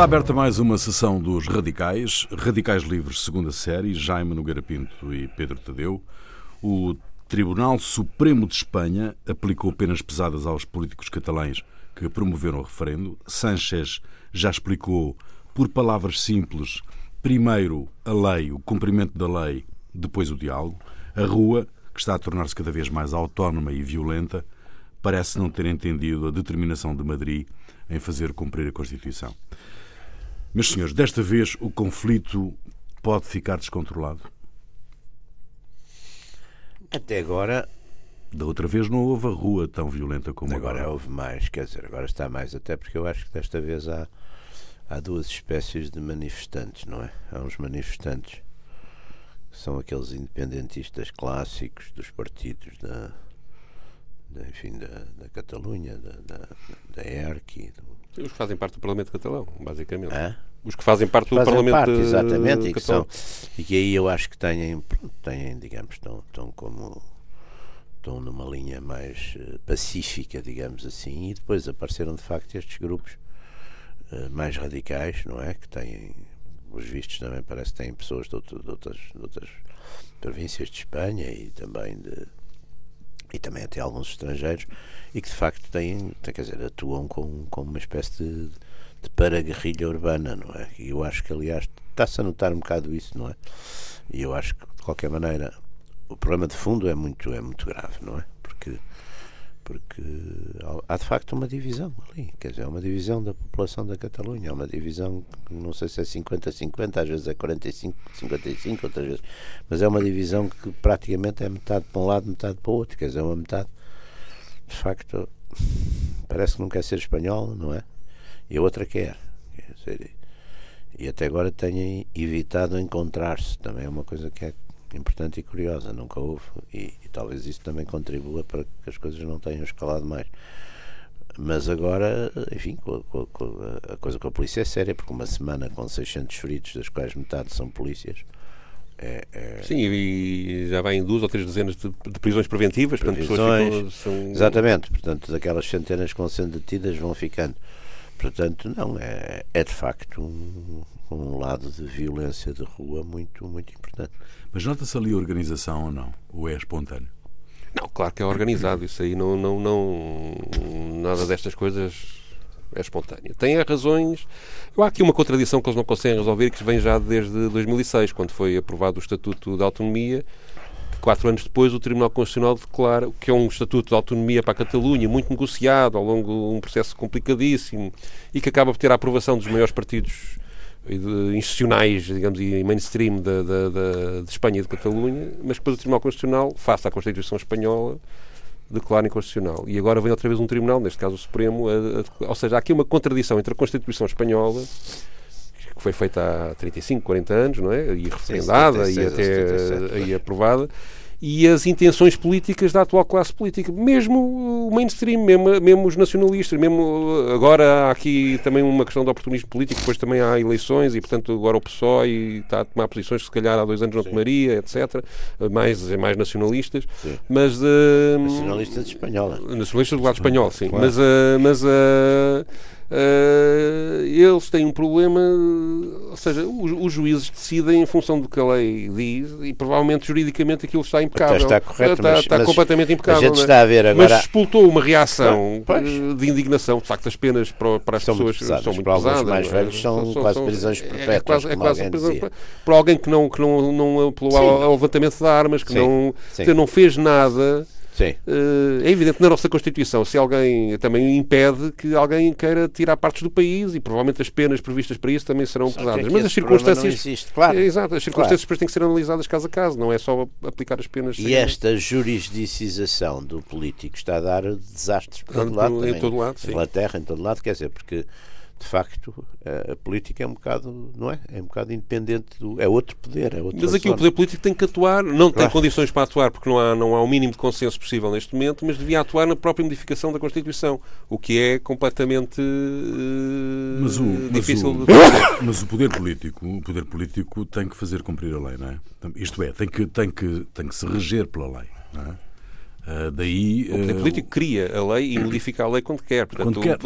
Está aberta mais uma sessão dos Radicais, Radicais Livres, segunda série, Jaime Nogueira Pinto e Pedro Tadeu. O Tribunal Supremo de Espanha aplicou penas pesadas aos políticos catalães que promoveram o referendo. Sánchez já explicou, por palavras simples, primeiro a lei, o cumprimento da lei, depois o diálogo. A rua, que está a tornar-se cada vez mais autónoma e violenta, parece não ter entendido a determinação de Madrid em fazer cumprir a Constituição. Meus senhores, desta vez o conflito pode ficar descontrolado? Até agora. Da outra vez não houve a rua tão violenta como agora. Agora houve mais, quer dizer, agora está mais, até porque eu acho que desta vez há, há duas espécies de manifestantes, não é? Há uns manifestantes que são aqueles independentistas clássicos dos partidos da, da enfim, da, da Catalunha, da, da, da ERC. Do... Os que fazem parte do Parlamento Catalão, basicamente. Hã? Os que fazem parte do fazem Parlamento parte, exatamente, e que, são, e que aí eu acho que têm, pronto, têm digamos, estão, estão como estão numa linha mais eh, pacífica, digamos assim, e depois apareceram de facto estes grupos eh, mais radicais, não é? Que têm, os vistos também parece que têm pessoas de, outro- de outras, de outras províncias de Espanha e também de e também até alguns estrangeiros e que de facto têm, quer dizer, atuam com, com uma espécie de, de paraguerrilha urbana, não é? E eu acho que aliás está-se a notar um bocado isso, não é? E eu acho que de qualquer maneira o problema de fundo é muito, é muito grave, não é? Porque, porque há- há de facto uma divisão ali, quer dizer, é uma divisão da população da Catalunha, é uma divisão que não sei se é 50-50, às vezes é 45-55, outras vezes, mas é uma divisão que praticamente é metade para um lado, metade para o outro, quer dizer, é uma metade, de facto, parece que não quer ser espanhol, não é? E a outra quer, quer dizer, e até agora têm evitado encontrar-se, também é uma coisa que é importante e curiosa, nunca houve, e, e talvez isso também contribua para que as coisas não tenham escalado mais. Mas agora, enfim, co- co- co- a coisa com a polícia é séria, porque uma semana com 600 feridos, das quais metade são polícias, é, é- Sim, e já vai em duas ou três dezenas de, de prisões preventivas, portanto, pessoas ficam, são, Exatamente, portanto, daquelas centenas que vão sendo detidas vão ficando. Portanto, não, é, é de facto um, um lado de violência de rua muito, muito importante. Mas nota-se ali a organização ou não? Ou é espontâneo? Não, claro que é organizado, isso aí não, não, não nada destas coisas é espontâneo. Tem razões. Eu há aqui uma contradição que eles não conseguem resolver, que vem já desde 2006, quando foi aprovado o Estatuto de Autonomia. Quatro anos depois, o Tribunal Constitucional declara que é um estatuto de autonomia para a Catalunha, muito negociado, ao longo de um processo complicadíssimo, e que acaba por ter a aprovação dos maiores partidos institucionais, digamos, e mainstream da, da, da- de Espanha e de Catalunha, mas que depois o Tribunal Constitucional, face à Constituição Espanhola, declara inconstitucional. E agora vem outra vez um tribunal, neste caso o Supremo, a- a- ou seja, há aqui uma contradição entre a Constituição Espanhola, que foi feita há 35, 40 anos, não é? E referendada 76 e até 77, aí aprovada, e as intenções políticas da atual classe política, mesmo o mainstream, mesmo, mesmo os nacionalistas, mesmo agora há aqui também uma questão de oportunismo político, depois também há eleições e portanto agora o PSOE está a tomar posições que se calhar há dois anos não tomaria, etc. Mais, mais nacionalistas, Sim. mas eh, Nacionalistas espanhola. nacionalistas do lado espanhol, sim. Claro. Mas, ah, mas ah, ah, eles têm um problema, ou seja, os, os juízes decidem em função do que a lei diz e provavelmente juridicamente aquilo está impecável. está correto, está, mas- está mas completamente impecável. a gente não é? está a ver agora- Mas expultou uma reação Pois. eh, de indignação. De facto, as penas para, para as São muito pessoas pesadas. são muito Para pesadas. mais é? velhos são quase prisões é- perpétuas, É quase, é quase alguém prisão dizia. para alguém que não, que não, não apelou ao, ao levantamento de armas, que Sim, não, sim. que não fez nada. Sim. Eh, é evidente que na nossa Constituição, se alguém também impede que alguém queira tirar partes do país e provavelmente as penas previstas para isso também serão pesadas. aqui Mas as circunstâncias. Não existe, claro. É, exato, as circunstâncias Claro. depois têm que ser analisadas caso a caso, não é só aplicar as penas. E sem- esta jurisdicização do político está a dar desastres por todo Em lado. todo- em também. todo lado, sim. Inglaterra, em todo lado, quer dizer, porque de facto a, a política é um bocado, não é? É um bocado independente do. É outro poder, é outro Mas aqui o zona. poder político tem que atuar, não tem Claro. condições para atuar porque não há, não há o mínimo de consenso possível neste momento, mas devia atuar na própria modificação da Constituição, o que é completamente eh, Mas o, mas, difícil o, de fazer. mas o poder político, o poder político tem que fazer cumprir a lei, não é? Isto é, tem que, tem que, tem que se reger pela lei, não é? Uh, daí, o poder político cria a lei e modifica a lei quando quer. Portanto, quando quer.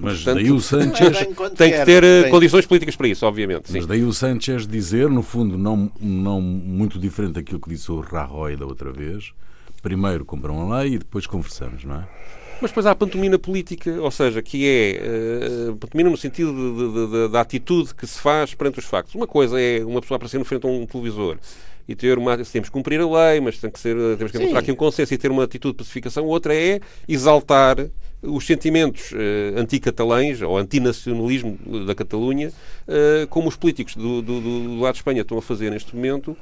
mas portanto, daí o Sanchez tem que ter tem... condições políticas para isso, obviamente. Sim. Mas daí o Sanchez dizer, no fundo, não, não muito diferente daquilo que disse o Rajoy da outra vez, primeiro compram a lei e depois conversamos, não é? Mas depois há a pantomina política, ou seja, que é uh, pantomina no sentido de, de, de, da atitude que se faz perante os factos. Uma coisa é uma pessoa aparecer no frente a um televisor e ter uma. Temos que cumprir a lei, mas tem que ser, temos que encontrar aqui um consenso e ter uma atitude de pacificação. Outra é exaltar os sentimentos uh, anticatalães ou antinacionalismo da Catalunha, uh, como os políticos do, do, do lado de Espanha estão a fazer neste momento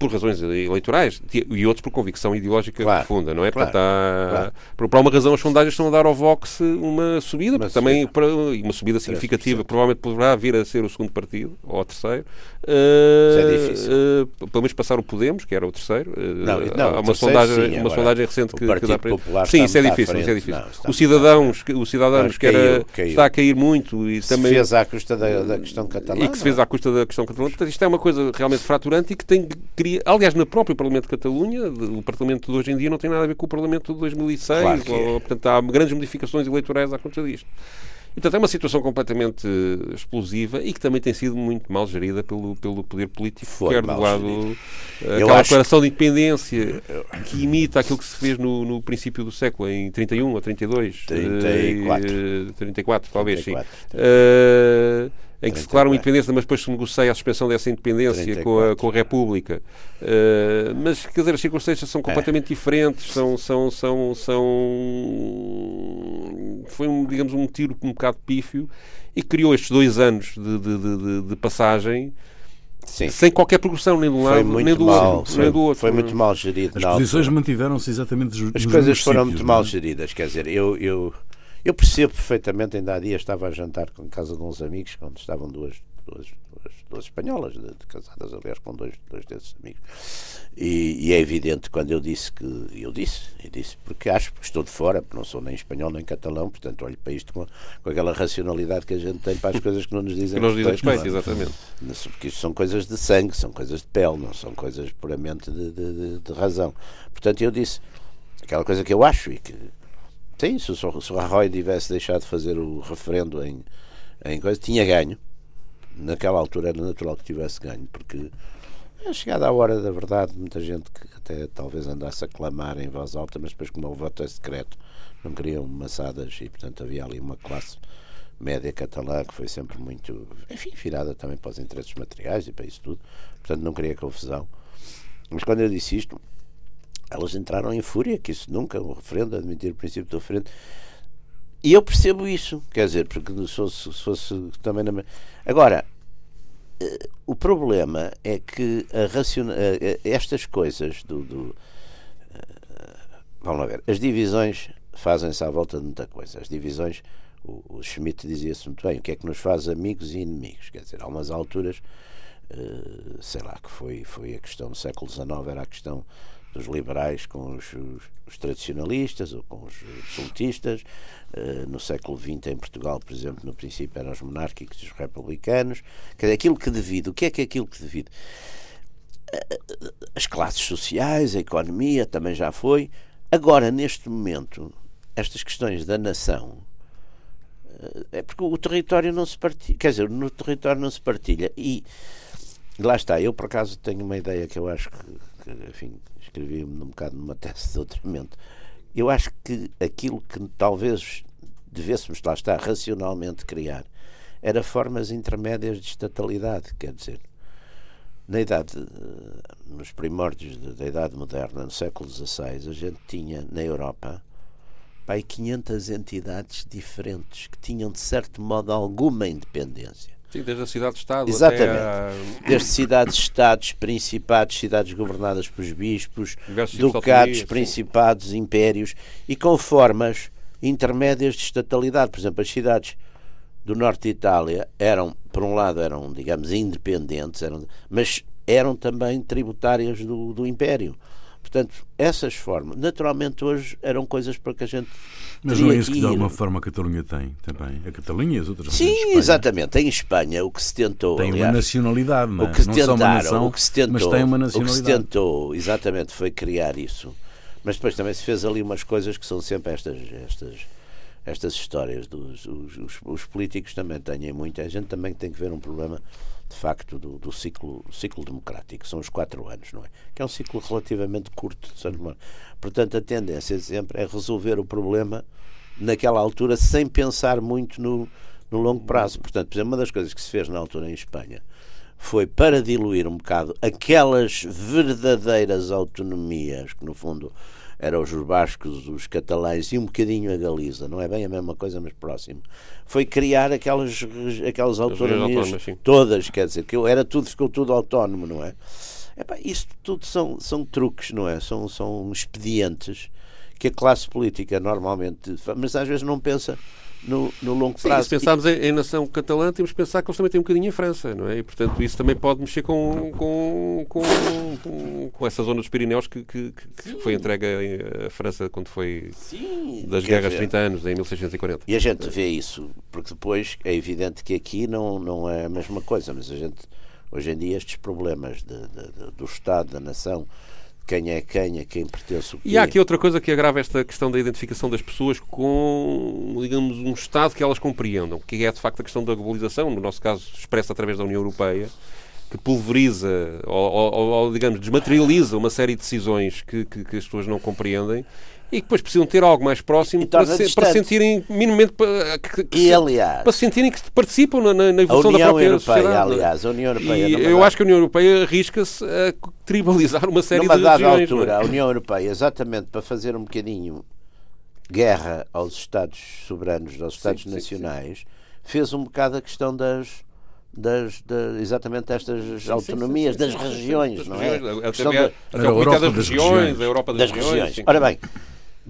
por razões eleitorais e outros por convicção ideológica claro, profunda, não é? Claro, Portanto, há, claro. Por uma razão, as sondagens estão a dar ao Vox uma subida, uma também para, uma subida significativa, provavelmente poderá vir a ser o segundo partido, ou o terceiro. Uh, é difícil. Uh, pelo menos passar o Podemos, que era o terceiro. Uh, não, não, há uma, sondagem, sim, uma sondagem recente que, que dá para Popular Sim, isso é difícil. Isso é difícil. Não, o Cidadãos, o cidadãos que era, caiu. está a cair muito e se também. fez à custa da, da questão catalã. E que se fez à custa da questão catalã. Portanto, isto é uma coisa realmente fraturante e que tem. Aliás, na própria próprio Parlamento de Catalunha, o Parlamento de hoje em dia não tem nada a ver com o Parlamento de 2006, claro ou, é. portanto há grandes modificações eleitorais à conta disto. Portanto, é uma situação completamente explosiva e que também tem sido muito mal gerida pelo, pelo poder político, Foi quer do lado gerido. aquela acho... declaração de independência que imita aquilo que se fez no, no princípio do século, em 31 ou 32. 34. Uh, 34, talvez, 34. sim. Uh, em que se declara uma independência, mas depois se negocia a suspensão dessa independência com a, com a República. Uh, mas, quer dizer, as circunstâncias são é. completamente é. diferentes, são, são, são, são... Foi, um, digamos, um tiro um bocado pífio e criou estes dois anos de, de, de, de passagem Sim. sem qualquer progressão, nem de um lado nem do mal, outro. Foi, nem do outro. foi muito mal gerido. As posições mantiveram-se exatamente As coisas foram muito mal é? geridas, quer dizer, eu... eu eu percebo perfeitamente, ainda há dias estava a jantar com casa de uns amigos, onde estavam duas, duas, duas, duas espanholas, de, de, casadas, aliás, com dois, dois desses amigos. E, e, é evidente quando eu disse que. Eu disse, eu disse, porque acho que estou de fora, porque não sou nem espanhol nem catalão, portanto olho para isto com, com aquela racionalidade que a gente tem para as coisas que não nos dizem que nos dizem respeito. exatamente. Porque isto são coisas de sangue, são coisas de pele, não são coisas puramente de, de, de razão. Portanto, eu disse aquela coisa que eu acho e que Se o, se o Rajoy tivesse deixado de fazer o referendo em, em coisa, tinha ganho. Naquela altura era natural que tivesse ganho, porque é chegada a hora da verdade, muita gente que até talvez andasse a clamar em voz alta, mas depois, como o voto é secreto, não queriam maçadas e, portanto, havia ali uma classe média catalã que foi sempre muito, enfim, virada também para os interesses materiais e para isso tudo, portanto, não queria confusão. Mas quando eu disse isto, elas entraram em fúria, que isso nunca, o referendo, admitir o princípio do referendo. E eu percebo isso, quer dizer, porque se fosse, se fosse também na. Agora, eh, o problema é que raciona... Eh, estas coisas do. do eh, vamos lá ver, as divisões fazem-se à volta de muita coisa. As divisões, o, o Schmidt dizia-se muito bem, o que é que nos faz amigos e inimigos? Quer dizer, há umas alturas, sei lá, que foi, foi a questão do século XIX, era a questão dos liberais com os, os, os, tradicionalistas ou com os absolutistas. Uh, no século XX, em Portugal, por exemplo, no princípio eram os monárquicos e os republicanos. Quer dizer, aquilo que divide, o que é que é aquilo que divide? Uh, as classes sociais, a economia também já foi. Agora, neste momento, estas questões da nação. Uh, é porque o território não se partilha. Quer dizer, no território não se partilha. E lá está, eu por acaso tenho uma ideia que eu acho que, que enfim, escrevi-me um bocado numa tese de doutoramento. Eu acho que aquilo que talvez devêssemos, lá estar, racionalmente criar, era formas intermédias de estatalidade, quer dizer, na idade, nos primórdios da Idade Moderna, no século XVI, a gente tinha na Europa pai, 500 entidades diferentes que tinham, de certo modo, alguma independência. Sim, desde a cidade-estado Exatamente. A... Desde cidades-estados, principados, cidades governadas pelos bispos, ducados, principados, impérios e com formas intermédias de estatalidade. Por exemplo, as cidades do norte de Itália eram, por um lado, eram, digamos, independentes, eram, mas eram também tributárias do, do império. Portanto, essas formas, naturalmente hoje eram coisas para que a gente. Mas não é isso que de alguma forma a Catalunha tem também. A Catalunha e as outras Sim, exatamente. Em Espanha o que se tentou. Tem aliás, uma nacionalidade, não é? O que se não tentaram, nação, o que se tentou, mas tem uma nacionalidade. O que se tentou, exatamente, foi criar isso. Mas depois também se fez ali umas coisas que são sempre estas, estas, estas histórias dos os, os, os políticos também têm muito. A gente também tem que ver um problema de facto do, do ciclo, ciclo democrático, são os quatro anos, não é? Que é um ciclo relativamente curto. Portanto, a tendência sempre é resolver o problema naquela altura sem pensar muito no, no longo prazo. Portanto, por exemplo, uma das coisas que se fez na altura em Espanha foi para diluir um bocado aquelas verdadeiras autonomias que, no fundo, eram os bascos, os catalães e um bocadinho a Galiza, não é bem a mesma coisa, mas próximo. Foi criar aquelas, aquelas autonomias todas, quer dizer, que era tudo, ficou tudo autónomo, não é? Epá, isto tudo são, são truques, não é? São, são expedientes que a classe política normalmente, mas às vezes não pensa no, no longo prazo. Sim, se pensarmos em, em, nação catalã, temos que pensar que eles também têm um bocadinho em França, não é? E, portanto, isso também pode mexer com, com, com, com, com essa zona dos Pirineus que, que, que foi entregue à França quando foi Sim, das guerras de 30 anos, em 1640. E a gente vê isso, porque depois é evidente que aqui não, não é a mesma coisa, mas a gente, hoje em dia, estes problemas de, de, de, do Estado, da nação, quem é quem, a quem pertence o quê. E há aqui outra coisa que agrava esta questão da identificação das pessoas com, digamos, um Estado que elas compreendam, que é de facto a questão da globalização, no nosso caso expressa através da União Europeia, que pulveriza ou, ou, ou digamos, desmaterializa uma série de decisões que, que, que as pessoas não compreendem e que depois precisam ter algo mais próximo para, se, para sentirem minimamente para, que, que, e, aliás, para sentirem que participam na, na evolução da própria Europeia, sociedade. É? Aliás, a União Europeia. E eu acho que a União Europeia arrisca-se a tribalizar uma série numa de dada regiões. altura, é? a União Europeia, exatamente para fazer um bocadinho guerra aos Estados soberanos, aos Estados sim, nacionais, sim, sim. fez um bocado a questão das das, das, exatamente destas sim, autonomias, sim, sim, das regiões, não é? A, a, a, a Europa das regiões, a Europa das, das regiões. Ora bem,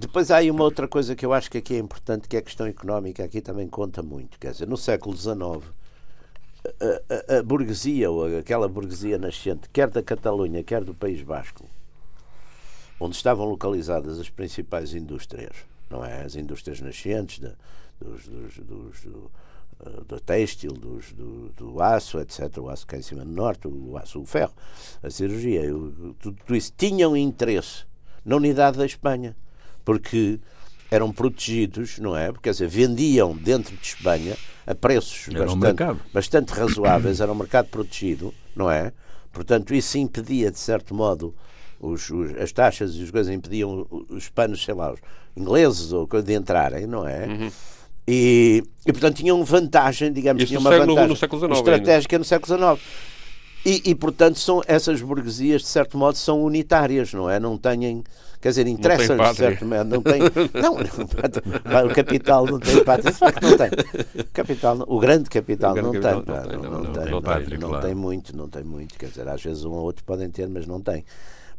depois há aí uma outra coisa que eu acho que aqui é importante, que é a questão económica, aqui também conta muito. Quer dizer, no século XIX, a, a, a burguesia, ou aquela burguesia nascente, quer da Catalunha, quer do País Basco, onde estavam localizadas as principais indústrias, não é? As indústrias nascentes da, dos, dos, dos do, eh, do têxtil, do, do, aço, etc. O aço cá em cima do norte, o aço, o ferro, a cirurgia, tudo, tudo isso tinham interesse na unidade da Espanha porque eram protegidos, não é? Quer dizer, vendiam dentro de Espanha a preços bastante, um bastante razoáveis, era um mercado protegido, não é? Portanto, isso impedia, de certo modo, os, os, as taxas e as coisas impediam os panos, sei lá, os ingleses ou de entrarem, não é? Uhum. E, e, portanto, tinham vantagem, digamos, tinham uma vantagem no, século estratégica no século XIX. E, e, portanto, são, essas burguesias, de certo modo, são unitárias, não é? Não têm Quer dizer, interessa-lhes certamente. Não tem. Não, não, o capital não tem pátria. não tem. O, capital, o grande capital, o grande não, capital tem, não, tem, não, não, tem, não, tem, não, tem muito, não tem muito. Quer dizer, às vezes um ou outro podem ter, mas não tem.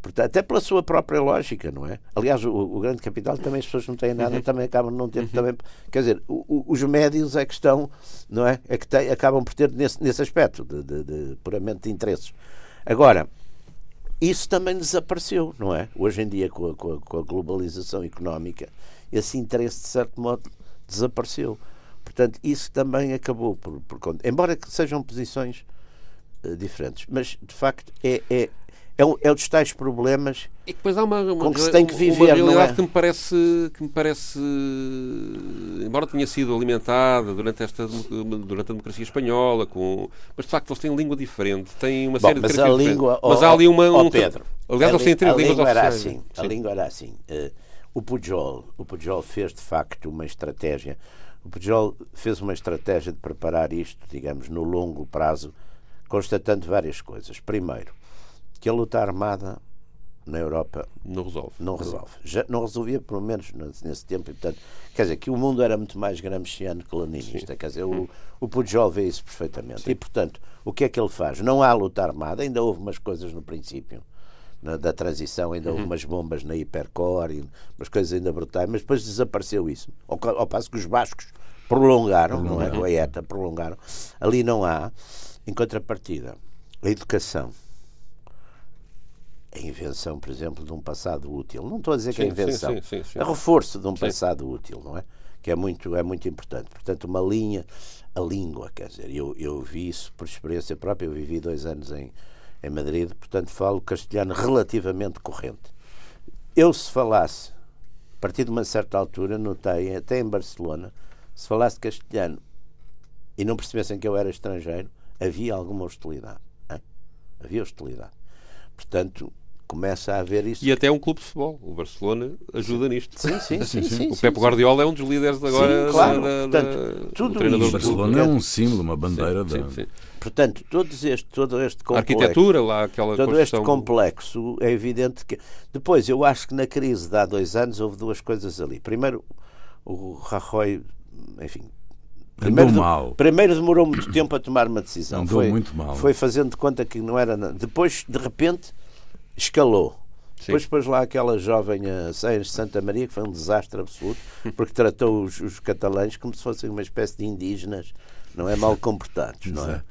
Portanto, até pela sua própria lógica, não é? Aliás, o, o, grande capital também as pessoas não têm nada, uhum. também acabam não ter uhum. também. Quer dizer, o, os médios é que estão, não é? É que acabam por ter nesse, nesse aspecto de, de, de puramente de interesses. Agora, isso também desapareceu, não é? Hoje em dia, com a, com a, com a globalização económica, esse interesse, de certo modo, desapareceu. Portanto, isso também acabou por, por embora sejam posições uh, diferentes, mas de facto é, é, é, é dos tais problemas e depois há uma, uma, com que se tem que viver, uma realidade é? que me parece que me parece embora tenha sido alimentada durante esta durante a democracia espanhola com mas de facto eles têm língua diferente têm uma Bom, série mas de a língua mas há ali uma um, Pedro aliás eles têm três línguas língua era oficiais assim a língua era assim. Uh, o Pujol o Pujol fez de facto uma estratégia o Pujol fez uma estratégia de preparar isto digamos no longo prazo constatando várias coisas. Primeiro que a luta armada na Europa não resolve. Não resolve. Já não resolvia, pelo menos nesse tempo. E, portanto, quer dizer, que o mundo era muito mais gramsciano que leninista. Sim. Quer dizer, o, o Pujol vê isso perfeitamente. Sim. E, portanto, o que é que ele faz? Não há luta armada, ainda houve umas coisas no princípio. Na, da transição ainda uhum. houve umas bombas na Hipercore, umas coisas ainda brutais, mas depois desapareceu isso. Ao, ao passo que os bascos prolongaram, uhum. não é? A ETA prolongaram. Ali não há. Em contrapartida, a educação a invenção, por exemplo, de um passado útil. Não estou a dizer sim, que é invenção, sim, sim, é reforço de um passado útil, não é? Que é muito, é muito importante. Portanto, uma linha, a língua, quer dizer, eu, eu vi isso por experiência própria, eu vivi dois anos em, em Madrid, portanto, falo castelhano relativamente corrente. eu se falasse, a partir de uma certa altura, notei, até em Barcelona, se falasse castelhano e não percebessem que eu era estrangeiro, havia alguma hostilidade. Hein? Havia hostilidade. Portanto, começa a haver isso. E até um clube de futebol. O Barcelona ajuda nisto. Sim, sim, sim. sim, o Pep Guardiola é um dos líderes agora sim, claro. da, da, Portanto, tudo treinador o Barcelona é um símbolo, uma bandeira sim, da. sim, Portanto, todos este, todo este complexo. A arquitetura, lá, aquela Todo este construção- complexo é evidente que. Depois, eu acho que na crise de há dois anos houve duas coisas ali. Primeiro, o Rajoy, enfim. Andou de- mal. primeiro demorou muito tempo a tomar uma decisão. Andou foi, muito mal. Foi fazendo de conta que não era nada. Depois, de repente, escalou. Depois pôs lá aquela jovem a Sainz de Santa Maria, que foi um desastre absoluto, porque tratou os, os catalães como se fossem uma espécie de indígenas, não é? Mal comportados, não é?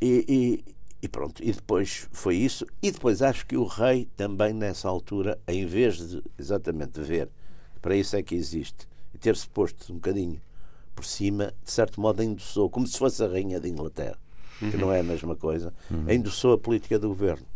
E, e- e pronto, e depois foi isso. E depois acho que o rei também nessa altura, em vez de exatamente ver, para isso é que existe, e ter-se posto um bocadinho por cima, de certo modo endossou, como se fosse a rainha de Inglaterra, que não é a mesma coisa, endossou a política do governo.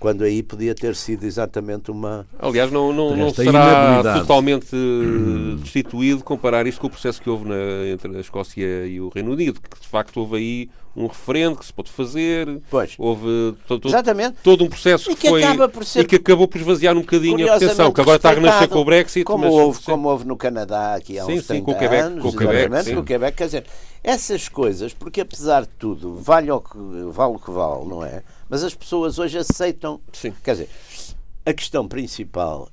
Quando aí podia ter sido exatamente uma. Aliás, não, não, não será totalmente eh, destituído comparar isto com o processo que houve na- entre a Escócia e o Reino Unido, que de facto houve aí um referendo que se pôde fazer, Pois. houve to- to- Exatamente. todo um processo E que, que foi acaba por ser e que acabou por esvaziar um bocadinho a proteção, que agora está a renascer com o Brexit. Como, mas- houve, como houve no Canadá aqui há Sim, uns sim, 30 com o Quebec, anos. com o Quebec, sim. com o Quebec. Quer dizer, essas coisas, porque apesar de tudo, vale o que vale, o que vale não é? Mas as pessoas hoje aceitam. Sim. Quer dizer, a questão principal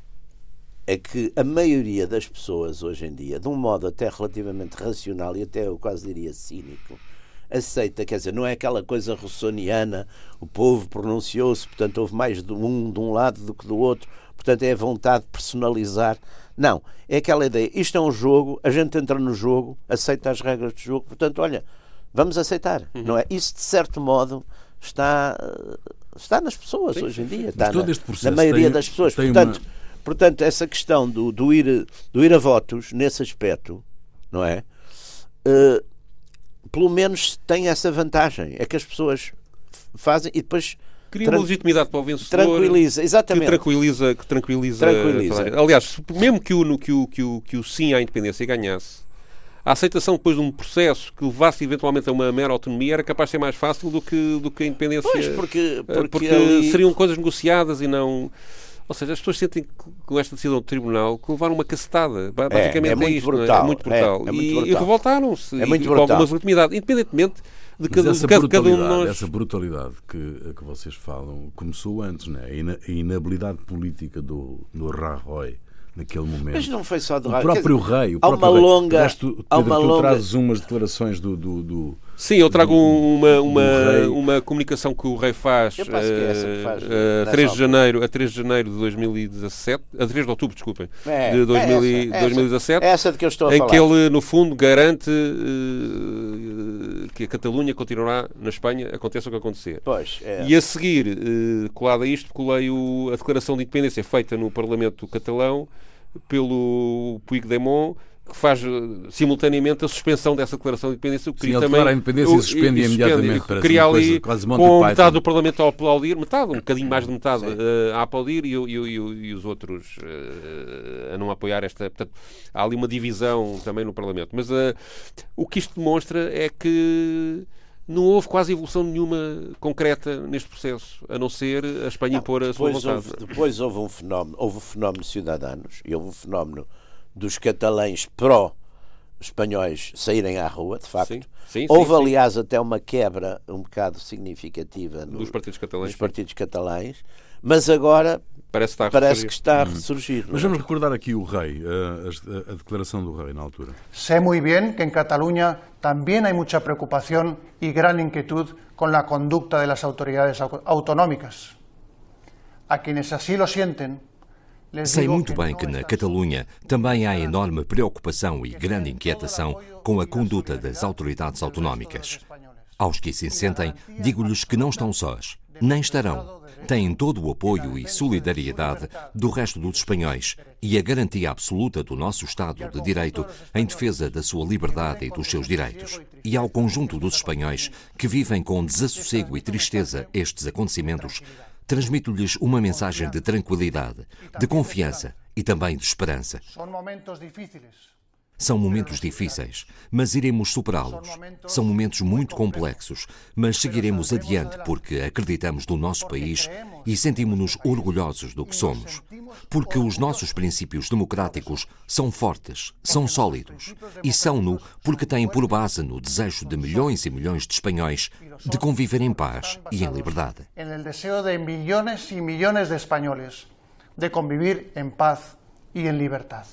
é que a maioria das pessoas hoje em dia, de um modo até relativamente racional e até eu quase diria cínico, aceita, quer dizer, não é aquela coisa russoniana, o povo pronunciou-se, portanto houve mais de um de um lado do que do outro, portanto é a vontade de personalizar. Não, é aquela ideia, isto é um jogo, a gente entra no jogo, aceita as regras do jogo, portanto, olha, vamos aceitar, não é? Isso de certo modo está está nas pessoas hoje em dia, está na, na maioria tem- das pessoas. Portanto, uma- portanto, essa questão do, do, ir, do ir a votos nesse aspecto, não é? Eh, pelo menos tem essa vantagem. É que as pessoas fazem e depois Cria uma legitimidade para o vencedor. tranquiliza. Que exatamente. tranquiliza, que tranquiliza, Tranquiliza. Aliás, mesmo que o, que, o, que, o, que o sim à independência ganhasse, a aceitação depois de um processo que levasse eventualmente a uma mera autonomia era capaz de ser mais fácil do que, do que a independência. Pois, porque, Eh, porque, porque ali- seriam coisas negociadas e não. Ou seja, as pessoas sentem que, com esta decisão do tribunal que levaram uma cacetada. Ba- Basicamente é é, muito isto. não brutal. É muito brutal. É, é muito e, brutal. e revoltaram-se. É muito e, com brutal. alguma legitimidade. Independentemente de cada, essa de cada, cada um de nós. essa brutalidade que, que vocês falam começou antes, né? a inabilidade política do, do Rajoy naquele momento. Mas não foi só do o próprio dizer, rei, o há próprio uma rei. longa- Aliás, tu, há Pedro, uma tu longa- trazes umas declarações do, do, do- Sim, eu trago uma, uma, uma comunicação que o rei faz, Eu penso que é essa que faz, eh, a nessa 3 de janeiro, a 3 de janeiro de 2017, a 3 de outubro, desculpem, É, de 2000 e- é essa, 2017, é essa de que eu estou a em falar. que ele, no fundo, garante eh, que a Catalunha continuará na Espanha, aconteça o que acontecer. Pois, é. E a seguir, eh, colado a isto, colei o- a declaração de independência feita no Parlamento catalão pelo Puigdemont, faz eh, simultaneamente a suspensão dessa declaração de independência. o que Sim, cria ele também, a independência e o- suspende imediatamente, e parece Cria uma coisa ali quase Monty com Python. metade do Parlamento a aplaudir, metade, um bocadinho mais de metade eh, a aplaudir e, e e e os outros eh, a não apoiar esta. Portanto, há ali uma divisão também no Parlamento. Mas eh, o que isto demonstra é que não houve quase evolução nenhuma concreta neste processo, a não ser a Espanha impor a sua depois vontade. houve, depois houve um fenómeno, houve o fenómeno de Ciudadanos e houve o fenómeno dos catalães pró-espanhóis saírem à rua, de facto. Sim, sim, houve, sim, sim. aliás, até uma quebra um bocado significativa no- Dos partidos catalães, dos partidos catalães, mas agora Parece estar a parece que está a ressurgir. não Mas é? vamos recordar aqui o rei, a, a- a declaração do rei na altura. Sé muy bien que en Cataluña también hay mucha preocupación y gran inquietud con la conducta de las autoridades au- autonómicas. A quienes así lo sienten, les Sei muito bem que na Catalunha também há enorme preocupação e grande inquietação com a conduta das autoridades autonómicas. Aos que assim sentem, digo-lhes que não estão sós, nem estarão. Têm todo o apoio e solidariedade do resto dos espanhóis e a garantia absoluta do nosso Estado de Direito em defesa da sua liberdade e dos seus direitos. E ao conjunto dos espanhóis que vivem com desassossego e tristeza estes acontecimentos, transmito-lhes uma mensagem de tranquilidade, de confiança e também de esperança. São momentos difíceis, mas iremos superá-los. São momentos muito complexos, mas seguiremos adiante porque acreditamos no nosso país e sentimos-nos orgulhosos do que somos. Porque os nossos princípios democráticos são fortes, são sólidos. E são-no porque têm por base no desejo de milhões e milhões de espanhóis de conviver em paz e em liberdade. De convivir en paz y en libertad.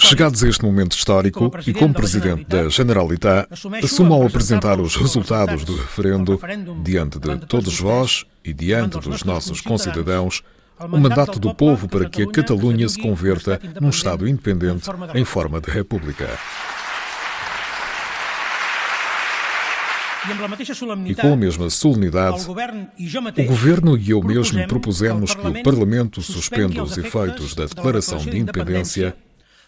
Chegados a este momento histórico e como Presidente da Generalitat, assumo ao apresentar os resultados do referendo diante de todos vós e diante dos nossos concidadãos o mandato do povo para que a Catalunha se converta num Estado independente em forma de república. E com a mesma solenidade, o Governo e eu mesmo propusemos que o Parlamento suspenda os efeitos da Declaração de Independência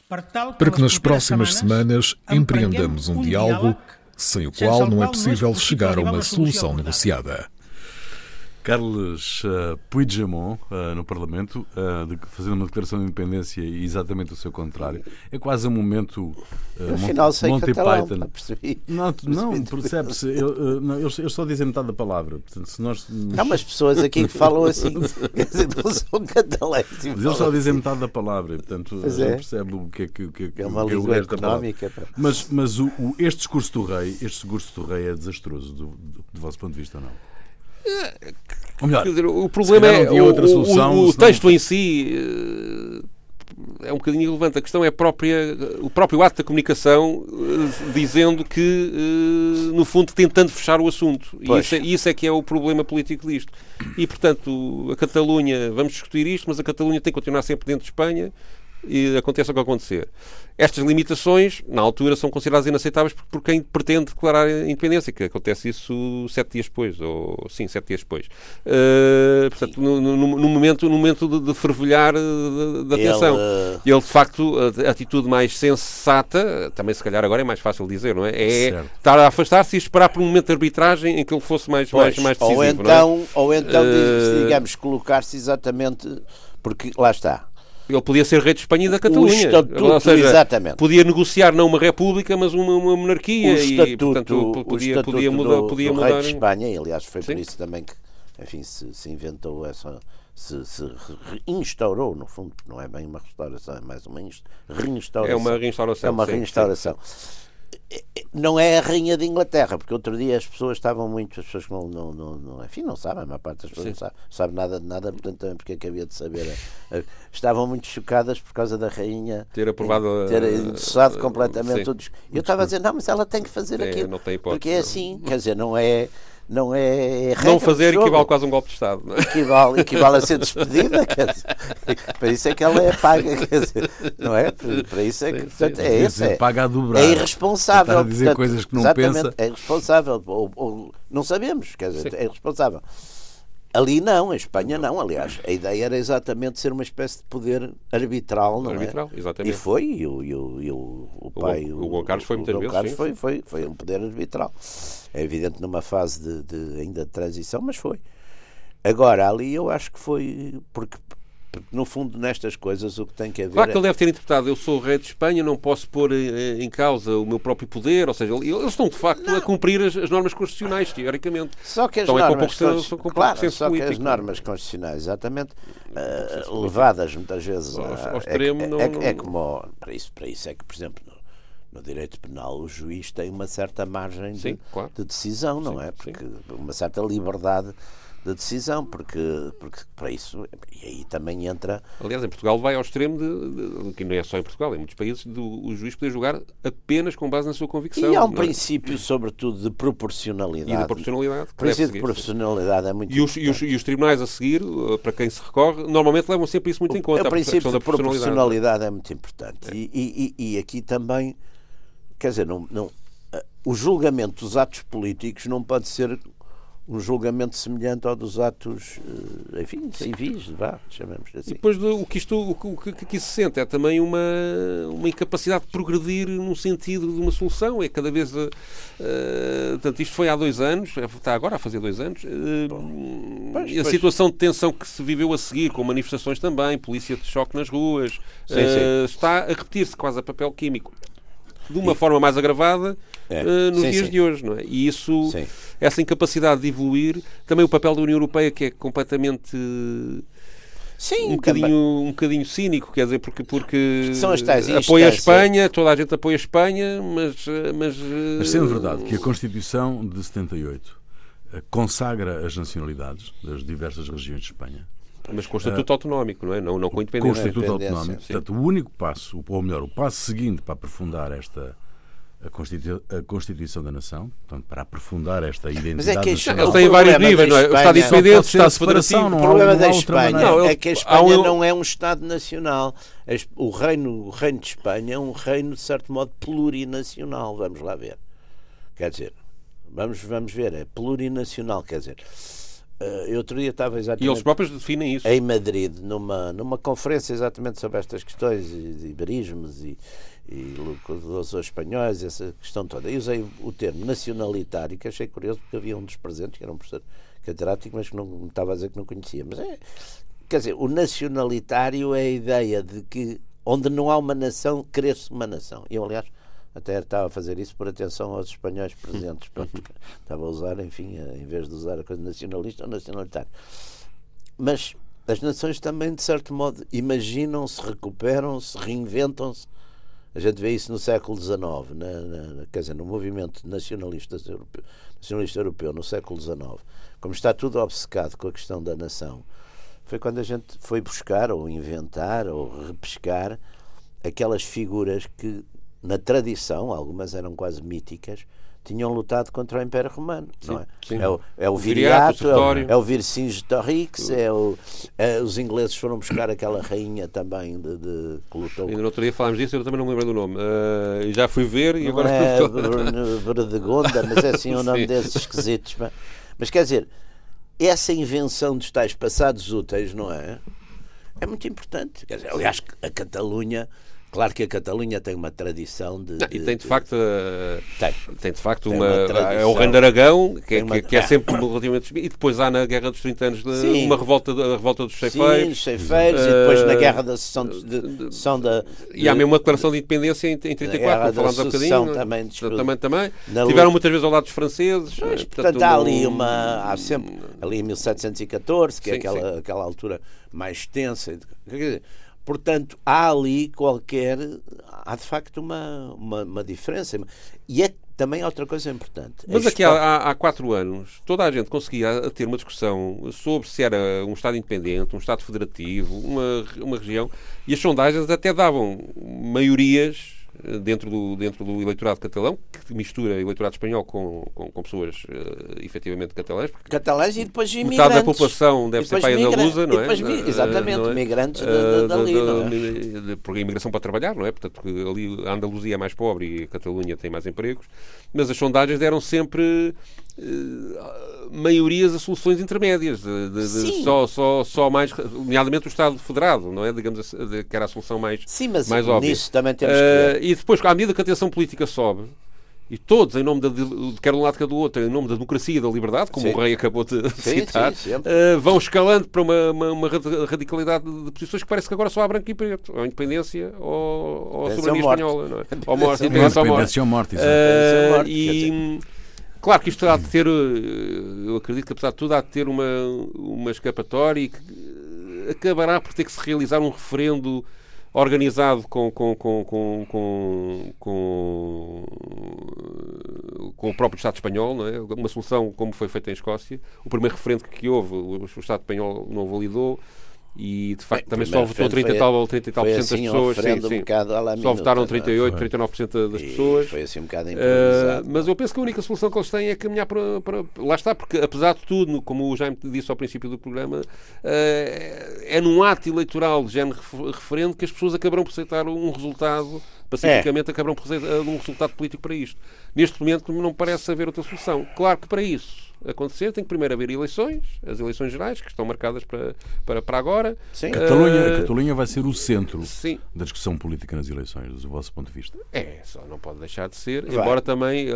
para que nas próximas semanas empreendamos um diálogo sem o qual não é possível chegar a uma solução negociada. Carlos uh, Puigdemont, uh, no Parlamento, uh, de- fazendo uma declaração de independência e exatamente o seu contrário. É quase um momento uh, Afinal, sei Monty catalão, Python. percebi. Não, tu- não Percebi. percebe-se. Eu, não, eu estou a dizer metade da palavra. Portanto, se nós. Há umas pessoas aqui que falam assim, não são catalães. e Mas ele só dizer assim. metade da palavra, portanto, Pois é. percebe o que é que, o que, é que É uma é língua económica. Mas, mas o, o- este discurso do rei, este discurso do rei é desastroso do, do, do vosso ponto de vista ou não? Ou melhor, dizer, o problema é o, outra o- solução, o, o senão- texto em si eh, é um bocadinho irrelevante. A questão é a própria, o próprio ato da comunicação eh, dizendo que, eh, no fundo, tentando fechar o assunto. E isso, é, isso é que é o problema político disto. E, portanto, a Catalunha, vamos discutir isto, mas a Catalunha tem que continuar sempre dentro de Espanha e aconteça o que acontecer. Estas limitações, na altura, são consideradas inaceitáveis por, por quem pretende declarar a independência, que acontece isso sete dias depois, ou sim, sete dias depois. Uh, portanto, no, no- no momento, no momento de, de fervilhar uh, da Ele, atenção. uh, Ele, de facto, a, a atitude mais sensata, também se calhar agora é mais fácil dizer, não é? É Certo. estar a afastar-se e esperar por um momento de arbitragem em que ele fosse mais, mais, Pois, mais decisivo. ou não é? então, ou então Eh, digamos, colocar-se exatamente, porque lá está. Ele podia ser rei de Espanha e da Catalunha. estatuto, Ou seja, exatamente. podia negociar não uma república, mas uma, uma O monarquia. estatuto, e, portanto, o podia, estatuto podia do, mudar. Podia do mudar. rei de Espanha, e aliás foi por Sim. isso também que enfim, se, se inventou essa. Se, se re- instaurou, no fundo, não é bem uma restauração, é mais uma inst- reinstauração. É uma reinstauração, É uma sim, reinstauração. Não é a rainha de Inglaterra, porque outro dia as pessoas estavam muito, as pessoas que não, não, não, não enfim, não sabem, a maior parte das pessoas não sabe, sabe nada de nada, portanto também porque é que havia de saber. eh, estavam muito chocadas por causa da rainha Ter aprovado a- ter endossado completamente sim. o discurso. Eu estava a dizer, não, mas ela tem que fazer É, aquilo. porque é assim, quer dizer, não é. Não é regra Não fazer equivale quase a um golpe de Estado. não é? equivale, equivale a ser despedida, quer dizer, para isso é que ela é paga, quer dizer, não é? Para isso é que, portanto, é ser é, paga a dobrar. é irresponsável. A dizer portanto, coisas que não pensa. É irresponsável, ou, ou não sabemos, quer dizer, é irresponsável. Ali não, em Espanha não, aliás, a ideia era exatamente ser uma espécie de poder arbitral, não Arbitral, é? exatamente. E foi, e o, e o, e o, o pai... o Dom Carlos foi muitas Dom vezes, Carlos sim, foi, foi, foi um poder arbitral. É evidente numa fase de, de- ainda de transição, mas foi. Agora, ali eu acho que foi. Porque, porque, no fundo, nestas coisas, o que tem que haver. Claro que é- ele deve ter interpretado, eu sou o rei de Espanha, não posso pôr eh, em causa o meu próprio poder, ou seja, eles estão de facto a cumprir as, as normas constitucionais, teoricamente. Só que as Então é com normas, com claro, só que as normas constitucionais, exatamente, eh, levadas muitas vezes Ao- ao é- extremo, é, não- é- não- é como para isso, para isso é que, por exemplo, no, direito penal o juiz tem uma certa margem de, Sim, claro. de decisão, não Sim, é? sim. Porque uma certa liberdade de decisão, porque, porque para isso e aí também entra Aliás, em Portugal vai ao extremo de, de- que não é só em Portugal, em muitos países, do, o juiz poder julgar apenas com base na sua convicção. e há um é? princípio, sobretudo, de proporcionalidade. E da proporcionalidade. O princípio de proporcionalidade é muito E os, e, os, e os tribunais a seguir, eh, para quem se recorre, normalmente levam sempre isso muito em conta. O princípio de da proporcionalidade. proporcionalidade é muito importante. E, e- e- e aqui também, quer dizer, não, não, eh, o julgamento dos atos políticos não pode ser um julgamento semelhante ao dos atos, eh, enfim, civis, vá, chamamos assim. E depois do, o, que isto, o, que, o que aqui se sente é também uma, uma incapacidade de progredir num sentido de uma solução. É cada vez. Uh, portanto, isto foi há dois anos, está agora a fazer dois anos. Uh, pois, e a pois. situação de tensão que se viveu a seguir, com manifestações também, polícia de choque nas ruas, sim, uh, sim. está a repetir-se quase a papel químico de uma e... forma mais agravada é. uh, nos sim, dias sim. de hoje, não é? E isso, sim. essa incapacidade de evoluir, também o papel da União Europeia que é completamente Sim, um bocadinho, um bocadinho cínico, quer dizer, porque, porque apoia a Espanha, toda a gente apoia a Espanha, mas. Mas, mas sendo verdade que a Constituição de 78 eh, consagra as nacionalidades das diversas regiões de Espanha. Mas com o estatuto uh, autonómico, não é? Não, não com independência. Com o estatuto autonómico. Portanto, o único passo, ou melhor, o passo seguinte para aprofundar esta, a, Constitu a Constituição da Nação, portanto, para aprofundar esta identidade Mas é que nacional. Eles têm vários níveis, não é? O Estado independente, o Estado federativo. O problema da Espanha não, é que a Espanha um... não é um Estado nacional. O reino, o reino de Espanha é um reino, de certo modo, plurinacional. Vamos lá ver. Quer dizer, vamos, vamos ver, é plurinacional, quer dizer eu outro dia estava exatamente. E eles próprios definem isso. Em Madrid, numa, numa conferência exatamente sobre estas questões, de iberismos e, e os espanhóis, essa questão toda. Eu usei o termo nacionalitário, que achei curioso, porque havia um dos presentes, que era um professor catedrático, mas que não me estava a dizer que não conhecia. Mas é. Quer dizer, o nacionalitário é a ideia de que onde não há uma nação, cresce uma nação. Eu, aliás, até estava a fazer isso por atenção aos espanhóis presentes. Pronto, estava a usar, enfim, em vez de usar a coisa nacionalista ou nacionalitária. Mas as nações também, de certo modo, imaginam-se, recuperam-se, reinventam-se. A gente vê isso no século XIX, na, na, quer dizer, no movimento nacionalista europeu, nacionalista europeu no século XIX. Como está tudo obcecado com a questão da nação, foi quando a gente foi buscar, ou inventar, ou repescar aquelas figuras que na tradição, algumas eram quase míticas, tinham lutado contra o Império Romano. Sim, não é? Sim. é o, é o Viriato, é o, é o Vircingetorix, é o, é, os ingleses foram buscar aquela rainha também de, de que lutou. Ainda no outro dia falámos disso, eu também não me lembro do nome. Uh, já fui ver e não agora. É Verdegonda, mas é assim o um nome desses esquisitos. Mas, mas quer dizer, essa invenção dos tais passados úteis, não é? É muito importante. Quer dizer, aliás, a Catalunha Claro que a Catalunha tem uma tradição de. Não, e tem de facto. Tem. tem de facto tem uma. uma é o Reino de Aragão, que, é, uma, que, que é, sempre relativamente. E depois há na Guerra dos 30 Anos de, uma revolta, a revolta dos ceifeiros. Sim, ceifeiros, uh, e depois na Guerra da Sessão de, da. E há mesmo uma declaração de independência em, em 34, falámos há bocadinho. Também, também, também. Tiveram muitas vezes ao lado dos franceses. Eh, portanto, há ali uma. Há sempre. Ali em 1714, que sim, é aquela, aquela altura mais tensa. Quer dizer, Portanto, há ali qualquer. Há de facto uma, uma, uma diferença. E é também outra coisa importante. Mas aqui há, há, quatro anos, toda a gente conseguia ter uma discussão sobre se era um Estado independente, um Estado federativo, uma, uma região, e as sondagens até davam maiorias dentro do, dentro do eleitorado catalão, que mistura eleitorado espanhol com, com, com pessoas uh, efetivamente catalãs. Catalãs e depois imigrantes. Metade da população deve ser paia andaluza, não é? Depois, exatamente, é? migrantes uh, dali, não é? Porque a imigração para trabalhar, não é? Portanto, ali a Andaluzia é mais pobre e a Catalunha tem mais empregos. Mas as sondagens deram sempre maiorias a soluções intermédias, de, de, de só, só, só mais, nomeadamente o Estado Federado, não é? Digamos assim, que era a solução mais, Sim, mas mais óbvia. Nisso também temos uh, E depois, à medida que a tensão política sobe, e todos, em nome da, quer de um lado, quer do outro, em nome da democracia e da liberdade, como sim. o rei acabou de sim, citar, sim, uh, vão escalando para uma, uma, uma, radicalidade de posições que parece que agora só há branco e preto, ou independência ou, ou a soberania espanhola, não é? Ou morte, independência ou morte. Independência ou morte. Uh, e, Claro que isto há de ter, eh, eu acredito que apesar de tudo, há de ter uma, uma escapatória e que acabará por ter que se realizar um referendo organizado com, com, com, com, com, com, com o próprio Estado espanhol, não é? uma solução como foi feita em Escócia. O primeiro referendo que houve, o Estado espanhol não validou e de facto Bem, também só votou 30 e tal, 30 e tal por cento assim, das pessoas. Sim, sim. Um só votaram 38, 39% das pessoas. Foi assim um bocado uh, Mas eu penso que a única solução que eles têm é caminhar para, para. Lá está, porque apesar de tudo, como o Jaime disse ao princípio do programa, uh, é num ato eleitoral de género referendo que as pessoas acabarão por aceitar um resultado pacificamente é. acabarão por aceitar um resultado político para isto. Neste momento não parece haver outra solução. Claro que para isso acontecer, tem que primeiro haver eleições, as eleições gerais, que estão marcadas para, para, para agora. Sim. Catalunha, Uh, Catalunha vai ser o centro Sim. da discussão política nas eleições, do vosso ponto de vista. É, só não pode deixar de ser, Vai. embora também, eh,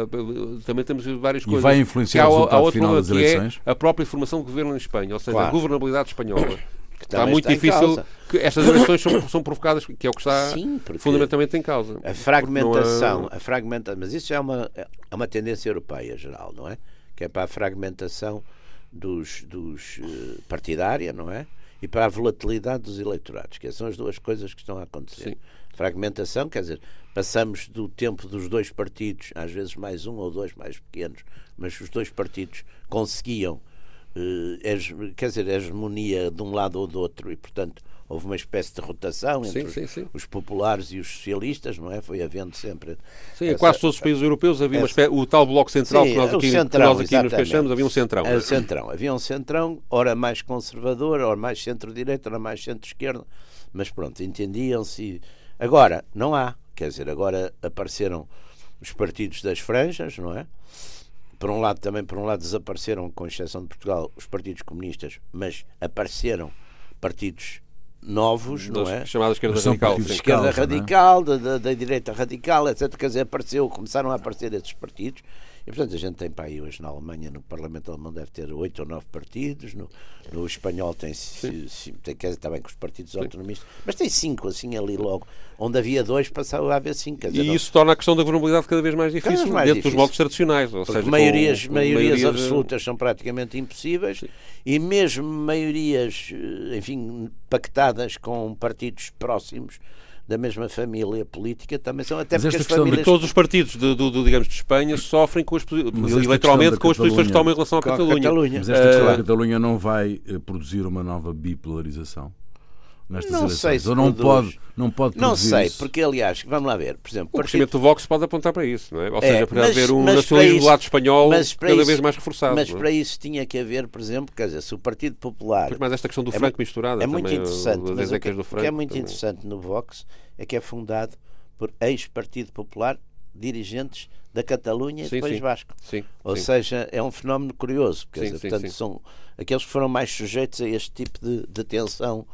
também temos várias E coisas. vai influenciar que há, o há resultado outro final das que é eleições? a própria formação do governo em Espanha, ou seja, a Claro. governabilidade espanhola. Está também muito está difícil que estas eleições são, são provocadas, que é o que está Sim, fundamentalmente em causa. A há- fragmentação, a fragmenta, mas isso é uma, é uma tendência europeia geral, não é? Que é para a fragmentação dos, dos eh, partidária, não é? E para a volatilidade dos eleitorados, que são as duas coisas que estão a acontecer. Sim. Fragmentação, quer dizer, passamos do tempo dos dois partidos, às vezes mais um ou dois mais pequenos, mas os dois partidos conseguiam eh, quer dizer, a hegemonia de um lado ou do outro e, portanto, houve uma espécie de rotação entre Sim, os- sim, sim. os populares e os socialistas, não é? Foi havendo sempre. Sim, essa- quase todos os países europeus havia uma essa- espé- o tal bloco central que nós aqui, que centrão, nós aqui nos queixamos, havia um centrão. É centrão. Havia um centrão, ora mais conservador, ora mais centro-direita, ora mais centro-esquerda, mas pronto, entendiam-se. Agora, não há. Quer dizer, agora apareceram os partidos das franjas, não é? Por um lado, também por um lado desapareceram, com exceção de Portugal, os partidos comunistas, mas apareceram partidos novos, não Das é? chamadas esquerda Mas são radical. sim. esquerda não é? radical, da, da, da direita radical, etc. Quer dizer, apareceu, começaram a aparecer esses partidos. Portanto, a gente tem para aí hoje na Alemanha, no Parlamento Alemão, deve ter oito ou nove partidos. No, no espanhol tem, ci- tem quer dizer, também com os partidos autonomistas. Mas tem cinco, assim, ali logo. Onde havia dois, passava a haver cinco. Dizer, E não- isso torna a questão da governabilidade cada vez mais difícil vez mais dentro dos difícil. blocos tradicionais. Ou Porque seja, maiorias, com maiorias maiorias, eh, absolutas são praticamente impossíveis e mesmo maiorias, eh, enfim, pactadas com partidos próximos da mesma família política também são até Mas porque esta as questão de famílias Todos os partidos, de, do, do, digamos, de Espanha sofrem com as, eleitoralmente com as posições que tomam em relação à Catalunha. Catalunha. Mas esta questão Eh, da Catalunha não vai eh, produzir uma nova bipolarização nestas Não sei eleições? se Ou não produz. pode, não pode não sei, isso? porque aliás, vamos lá ver, por exemplo, O partido- crescimento do Vox pode apontar para isso, não é? Ou É, seja, para mas- haver um mas nacionalismo para do lado isso- espanhol mas cada isso- vez mais reforçado. Mas não é? para isso tinha que haver, por exemplo, quer dizer, se o Partido Popular Pois mais esta questão do É franco misturado É muito também, interessante, o- as mas o que, ezecas do o que é franco muito também. interessante no Vox é que é fundado por ex-Partido Popular, dirigentes da Catalunha e depois sim. Vasco. Sim, Ou sim. seja, é um fenómeno curioso. Quer Sim, dizer, sim, portanto, sim. são aqueles que foram mais sujeitos a este tipo de, de tensão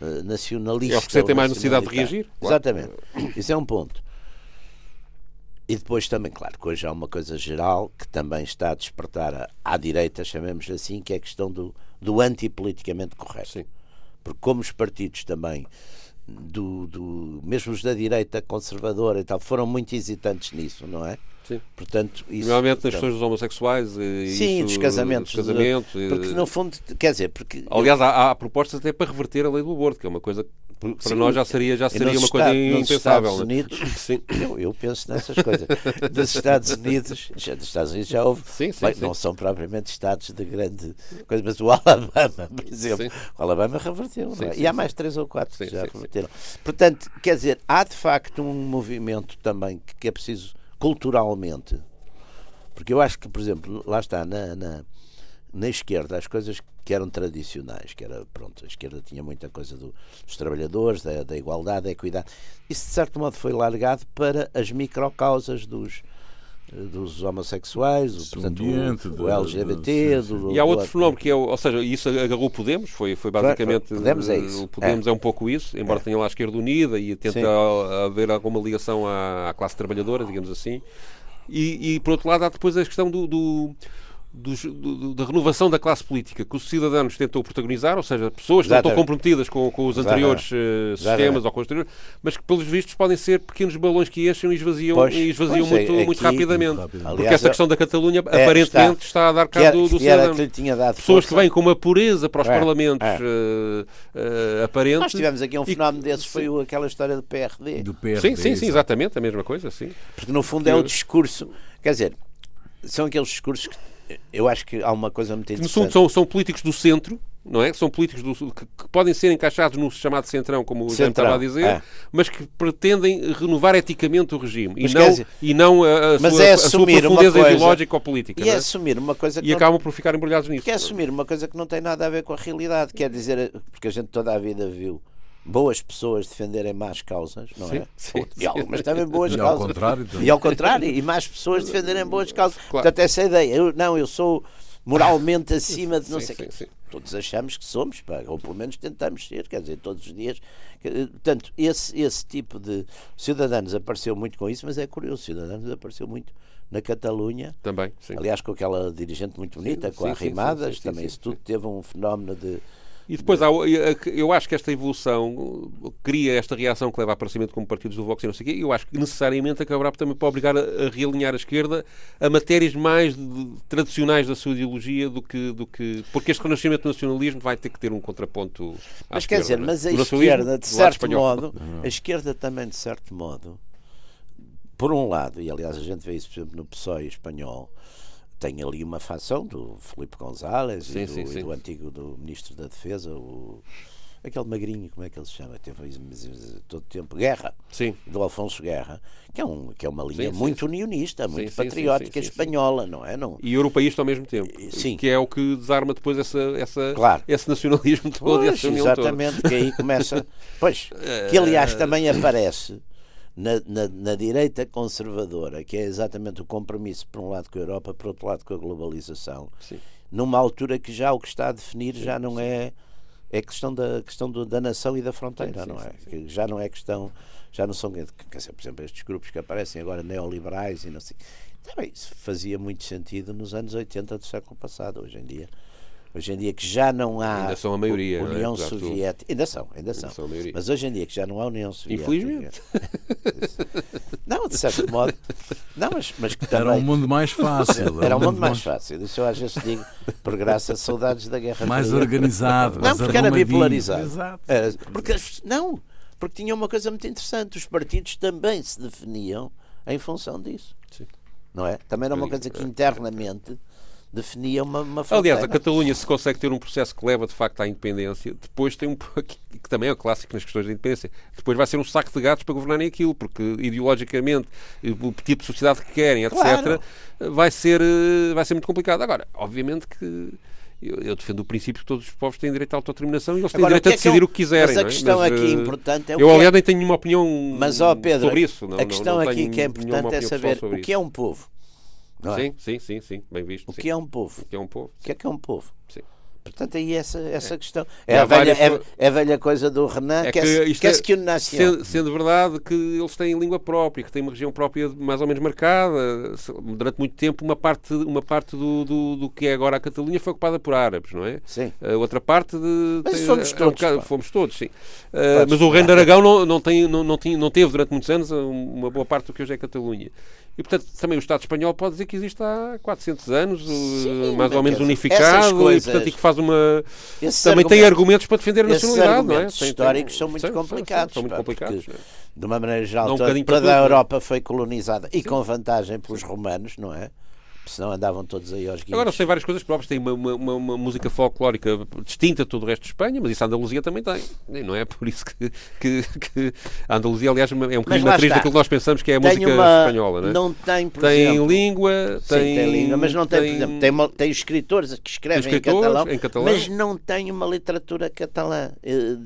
eh, nacionalista. É os que sentem ou mais necessidade de reagir, claro. Exatamente. Isso é um ponto. E depois também, claro, que hoje há uma coisa geral que também está a despertar à, à direita, chamemos assim, que é a questão do, do antipoliticamente correto. Sim. Porque como os partidos também, do, do, mesmo os da direita conservadora e tal, foram muito hesitantes nisso, não é? Sim. Portanto, isso, Normalmente nas questões dos homossexuais e Sim, isso, dos casamentos. dos casamentos, de- e- porque no fundo, quer dizer, porque. Aliás, há, há propostas até para reverter a lei do aborto, que é uma coisa que para Sim. nós já seria, já seria uma coisa Estados- nos impensável. Estados né? Unidos, Sim. eu, eu penso nessas coisas. Dos Estados Unidos, já, dos Estados Unidos já houve. Sim, sim, Bem, sim. Não são propriamente estados de grande coisa, mas o Alabama, por exemplo, Sim. o Alabama reverteu. Sim, não é? sim, e há mais três ou quatro que já sim, sim. reverteram. Portanto, quer dizer, há de facto um movimento também que, que é preciso culturalmente. Porque eu acho que, por exemplo, lá está, na, na, na esquerda, as coisas que eram tradicionais, que era, pronto, a esquerda tinha muita coisa do- dos trabalhadores, da, da igualdade, da equidade, isso de certo modo foi largado para as microcausas dos, dos homossexuais, o, Do portanto, ambiente, o, o LGBT, do, E há do- outro fenómeno que é, ou seja, isso agarrou o Podemos, foi, foi Claro, basicamente. Podemos é eh, isso. O Podemos é. um pouco isso, embora É. tenha lá a esquerda unida e tenta Sim. haver alguma ligação à, à classe trabalhadora, digamos assim. E, e, por outro lado há depois a questão do, do- dos- do- da renovação da classe política que os cidadãos tentam protagonizar, ou seja, pessoas que não estão Exatamente. comprometidas com, com os Exatamente. anteriores eh, sistemas Exatamente. ou com os anteriores, mas que pelos vistos podem ser pequenos balões que enchem e esvaziam, Pois, e esvaziam pois, muito, é muito que- rapidamente. muito rápido. Porque Aliás, esta questão da Catalunha é, aparentemente está, a dar cabo do, do cidadão. que lhe tinha dado Pessoas que vêm com uma pureza para os É, parlamentos é. eh, eh, aparente. Nós tivemos aqui um E- fenómeno desses, foi o- aquela história do PRD. Do PRD, Sim, sim, sim, exatamente, a mesma coisa, sim. Porque no fundo é o discurso. Quer dizer, são aqueles discursos que eu acho que há uma coisa muito interessante. fundo são, são políticos do centro, não é? São políticos do, que, que podem ser encaixados no chamado centrão, como o Centrão, estava a dizer, é. mas que pretendem renovar eticamente o regime e Mas não, quer dizer- e não a, a sua, é a sua profundeza coisa- ideológica ou política. E não é é? assumir uma coisa que, E não- acabam por ficar embrulhados nisso. que é assumir uma coisa que não tem nada a ver com a realidade. Quer dizer, porque a gente toda a vida viu boas pessoas defenderem más causas, não é? sim, e algumas também boas E ao causas. contrário também. E ao contrário, e mais pessoas defenderem boas causas. Claro. Portanto, essa ideia, eu, não, eu sou moralmente acima de não Sim, sei o sim, quê. sim. Todos achamos que somos, pá, ou pelo menos tentamos ser, quer dizer, todos os dias. Que- Portanto, esse, esse tipo de. Cidadãos apareceu muito com isso, mas é curioso, Cidadãos apareceu muito na Catalunha. Também, sim. Aliás, com aquela dirigente muito bonita, Sim, com sim, sim, Arrimadas, sim, sim, também sim, isso tudo sim. teve um fenómeno de. E depois, há, o- eu acho que esta evolução cria esta reação que leva a aparecimento como partidos do Vox e não sei o quê, e eu acho que necessariamente acabará também por obrigar a, a realinhar a esquerda a matérias mais de- tradicionais da sua ideologia do que, do que... Porque este renascimento do nacionalismo vai ter que ter um contraponto à Mas quer esquerda, dizer, não é? mas a esquerda, de certo modo, a esquerda também, de certo modo, por um lado, e aliás a gente vê isso, por exemplo, no PSOE espanhol, tem ali uma facção do Felipe González Sim, e, do, sim, e sim. do antigo do Ministro da Defesa, o, aquele magrinho, como é que ele se chama? Teve todo o tempo, Guerra, Sim, do Alfonso Guerra, que é, um, que é uma linha Sim, muito sim. unionista, muito patriótica espanhola, não é? Não, e europeísta ao mesmo tempo. Sim. Que é o que desarma depois essa, essa, Claro. esse nacionalismo todo e Pois, toda. exatamente, que aí começa. Pois, que aliás também aparece na, na, na direita conservadora, que é exatamente o compromisso, por um lado, com a Europa, por outro lado, com a globalização, Sim. numa altura que já o que está a definir já não é. É questão da questão do- da nação e da fronteira, Sim, não é? sim, já não é questão, já não são, quer dizer, por exemplo, estes grupos que aparecem agora neoliberais e não sei. Também isso fazia muito sentido nos anos 80 do século passado, hoje em dia. Hoje em dia que já não há Ainda são a maioria, é? União tudo. Soviética, ainda são, ainda são. são maioria. Mas hoje em dia que já não há União Soviética. Infelizmente. Não, de certo modo. Não, mas, mas que Era um também. mundo mais fácil. Era um mundo mais fácil. Isso eu às vezes digo, por graça, saudades da Guerra Mais Fria. organizado. Não, porque era bipolarizado. Exato. Era- porque, as- não, porque tinha uma coisa muito interessante. Os partidos também se definiam em função disso. Sim. Não é? Também era uma coisa que internamente definia uma, uma fronteira. Aliás, a Catalunha, se consegue ter um processo que leva de facto à independência, depois tem um que também é o clássico nas questões da independência, depois vai ser um saco de gatos para governarem aquilo, porque ideologicamente o tipo de sociedade que querem, etc., Claro. vai, ser, eh, vai ser muito complicado. Agora, obviamente que eu, eu defendo o princípio que todos os povos têm direito à autodeterminação e eles têm Agora, direito a é que decidir um- o que quiserem. mas a é? questão aqui eh, importante é o Eu, é- aliás, nem tenho nenhuma opinião Mas, ó Pedro, sobre isso. Não, a questão não, não aqui que é importante é saber o que é um povo. Não é? Sim, sim, sim, sim, bem visto. O sim. que é um povo? O que é um povo. O que é que é um povo? Sim. Portanto, aí essa, essa questão. E É a, velha, várias é, é a velha coisa do Renan, É que, que é, que é, é- que nação. Sendo, sendo verdade que eles têm língua própria, que têm uma região própria mais ou menos marcada. Durante muito tempo, uma parte, uma parte do, do, do que é agora a Catalunha foi ocupada por árabes, não é? Sim. A outra parte de. Mas tem- fomos é um todos, bocado- pá. fomos todos, sim. Uh, mas o Reino de. Aragão não, não, tem, não, não, tinha, não teve durante muitos anos uma boa parte do que hoje é Catalunha. E, portanto, também o Estado espanhol pode dizer que existe há 400 anos, Sim, mais ou menos dizer, unificado, essas e, coisas- portanto, e que faz uma. Também tem argumentos- para defender a nacionalidade, não é? argumentos Tem- tem- históricos são muito são- complicados. São, pá, complicados. porque, é? de uma maneira geral, um toda, toda a? Europa foi colonizada e com vantagem pelos romanos, não é? Senão andavam todos aí aos guias. Agora tem várias coisas próprias, tem uma, uma, uma- música folclórica distinta de todo o resto de Espanha, mas isso a Andaluzia também tem. E não é por isso que, que, que a Andaluzia, aliás, é um bocadinho matriz daquilo que nós pensamos que é a Tem música uma- espanhola, não é? Não tem, por tem exemplo, língua, Sim, tem, tem língua, mas não tem, por exemplo, tem, tem escritores que escrevem Tem escritores em, catalão, em catalão. mas não tem uma literatura catalã eh,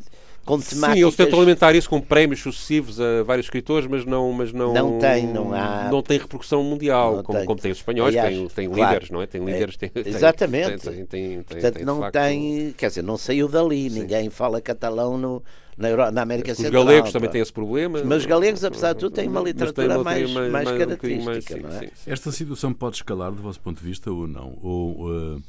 com temáticas. Sim, eles tentam alimentar isso com prémios sucessivos a vários escritores, mas não, mas não, Não tem, não há- não tem repercussão mundial, como, tem. como tem os espanhóis, Aliás, tem, tem claro. líderes, não é? Tem líderes, tem, tem- Exatamente. Tem, tem, Portanto, não facto, tem, quer dizer, não saiu dali, ninguém fala catalão no, na, Euro- na América Os Central. galegos também têm esse problema. Mas os galegos, apesar de tudo, têm uma literatura tem- mais, mais, um bocadinho característica, mais, não é? sim, sim. Esta situação pode escalar, do vosso ponto de vista, ou não? Ou eh,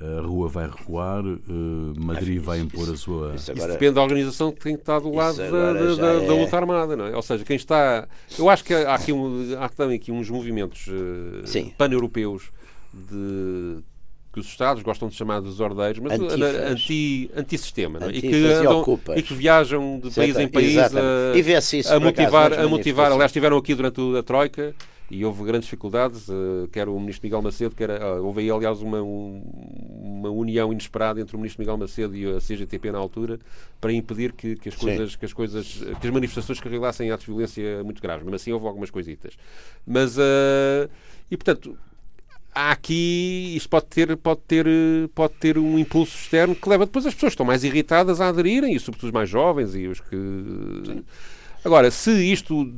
a rua vai recuar, eh, Madrid vai impor a sua. Isso Isso agora, depende da organização que tem que estar do lado da, da, já da- é- da luta armada, não é? Ou seja, quem está. Eu acho que há, aqui um, há também aqui uns movimentos eh, Sim. pan-europeus de que os Estados gostam de chamar de desordeiros, mas anti, anti-sistema, não é? e, que e e que viajam de país em país Exatamente. a, E isso, a motivar, a motivar. Aliás, estiveram aqui durante a Troika e houve grandes dificuldades, eh, quer o ministro Miguel Macedo, quer ah, houve aí, aliás, uma, um- uma união inesperada entre o ministro Miguel Macedo e a CGTP na altura para impedir que, que as Sim. coisas, que as coisas, que as manifestações carregassem atos de violência muito graves. Mas assim houve algumas coisitas. Mas, eh, e portanto, há aqui, isto pode ter, pode, ter, pode ter um impulso externo que leva depois as pessoas que estão mais irritadas a aderirem, e sobretudo os mais jovens e os que. Agora, se isto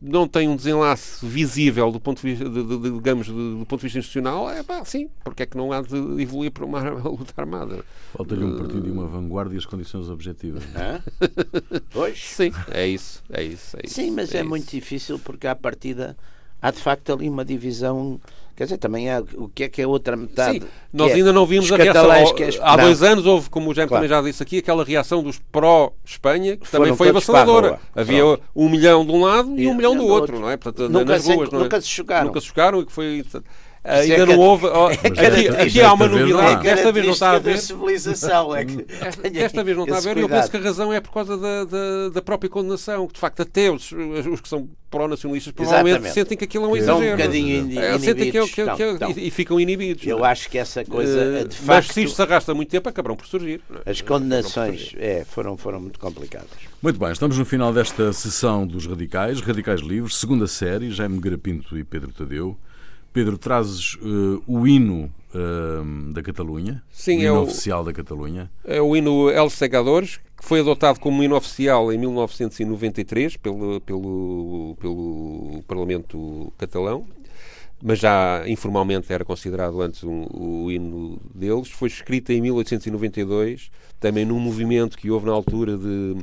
não tem um desenlace visível do ponto de vista, de, de, de, digamos, do ponto de vista institucional, é pá, sim, porque é que não há de evoluir para uma luta armada? Falta-lhe um partido e uma vanguarda e as condições objetivas. Hã? Pois. Sim, é isso, é isso. É isso sim, mas é, é muito difícil porque à partida há de facto ali uma divisão. Quer dizer, também há o que é que é outra metade. Sim, nós é ainda não vimos os a reação. é- Há dois anos houve, como o Jaime Claro. também já disse aqui, aquela reação dos pró-Espanha, que Foram também foi avassaladora. Havia Pronto. um milhão de um lado e E um milhão do outro, outro. não é? Portanto, Nunca nas se- ruas, não é? nunca se chocaram. Nunca se chocaram e que foi. É Ainda não houve. é aqui, aqui há uma não há. novidade que esta vez não está a ver. civilização é que Desta vez não está a ver e eu penso que a razão é por causa da, da, da própria condenação. Que de facto, até os, os que são pró-nacionalistas provavelmente Exatamente. sentem que aquilo é um Estão um exagero. bocadinho ini- É, sentem que é, o- que é, que é, inibidos, e, e ficam inibidos. Eu não é? acho que essa coisa, Eh, de mas facto, se isto se arrasta muito tempo, acabarão por surgir. é? as condenações é, foram, foram muito complicadas. Muito bem, estamos no final desta sessão dos Radicais, Radicais Livres, segunda série, Jaime Garapinto e Pedro Tadeu. Pedro, trazes eh, o hino eh, da Catalunha, Sim, o é hino o- oficial da Catalunha. É o hino El Segadores, que foi adotado como hino oficial em 1993 pelo, pelo, pelo Parlamento catalão, mas já informalmente era considerado antes um- o hino deles. Foi escrito em 1892, também num movimento que houve na altura de,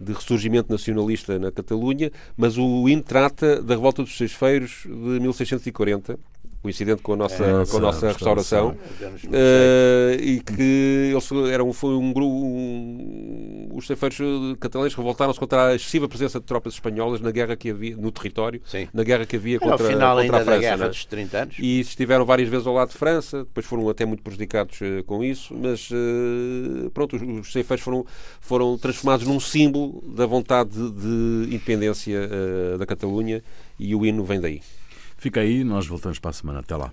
de ressurgimento nacionalista na Catalunha, mas o hino trata da revolta dos Seixeiros de 1640. Coincidente com a nossa, É, com a nossa restauração. restauração, Damos-nos eh, e que eles eram, foi um grupo. um- os ceifeiros catalães revoltaram-se contra a excessiva presença de tropas espanholas na guerra que havia no território, Sim. na guerra que havia Era contra, final contra ainda a França. da Guerra não é? dos 30 anos. E estiveram várias vezes ao lado de França, depois foram até muito prejudicados eh, com isso, mas eh, pronto, os, os ceifeiros foram, foram transformados num símbolo da vontade de, de independência eh, da Catalunha e o hino vem daí. Fica aí, nós voltamos para a semana. Até lá.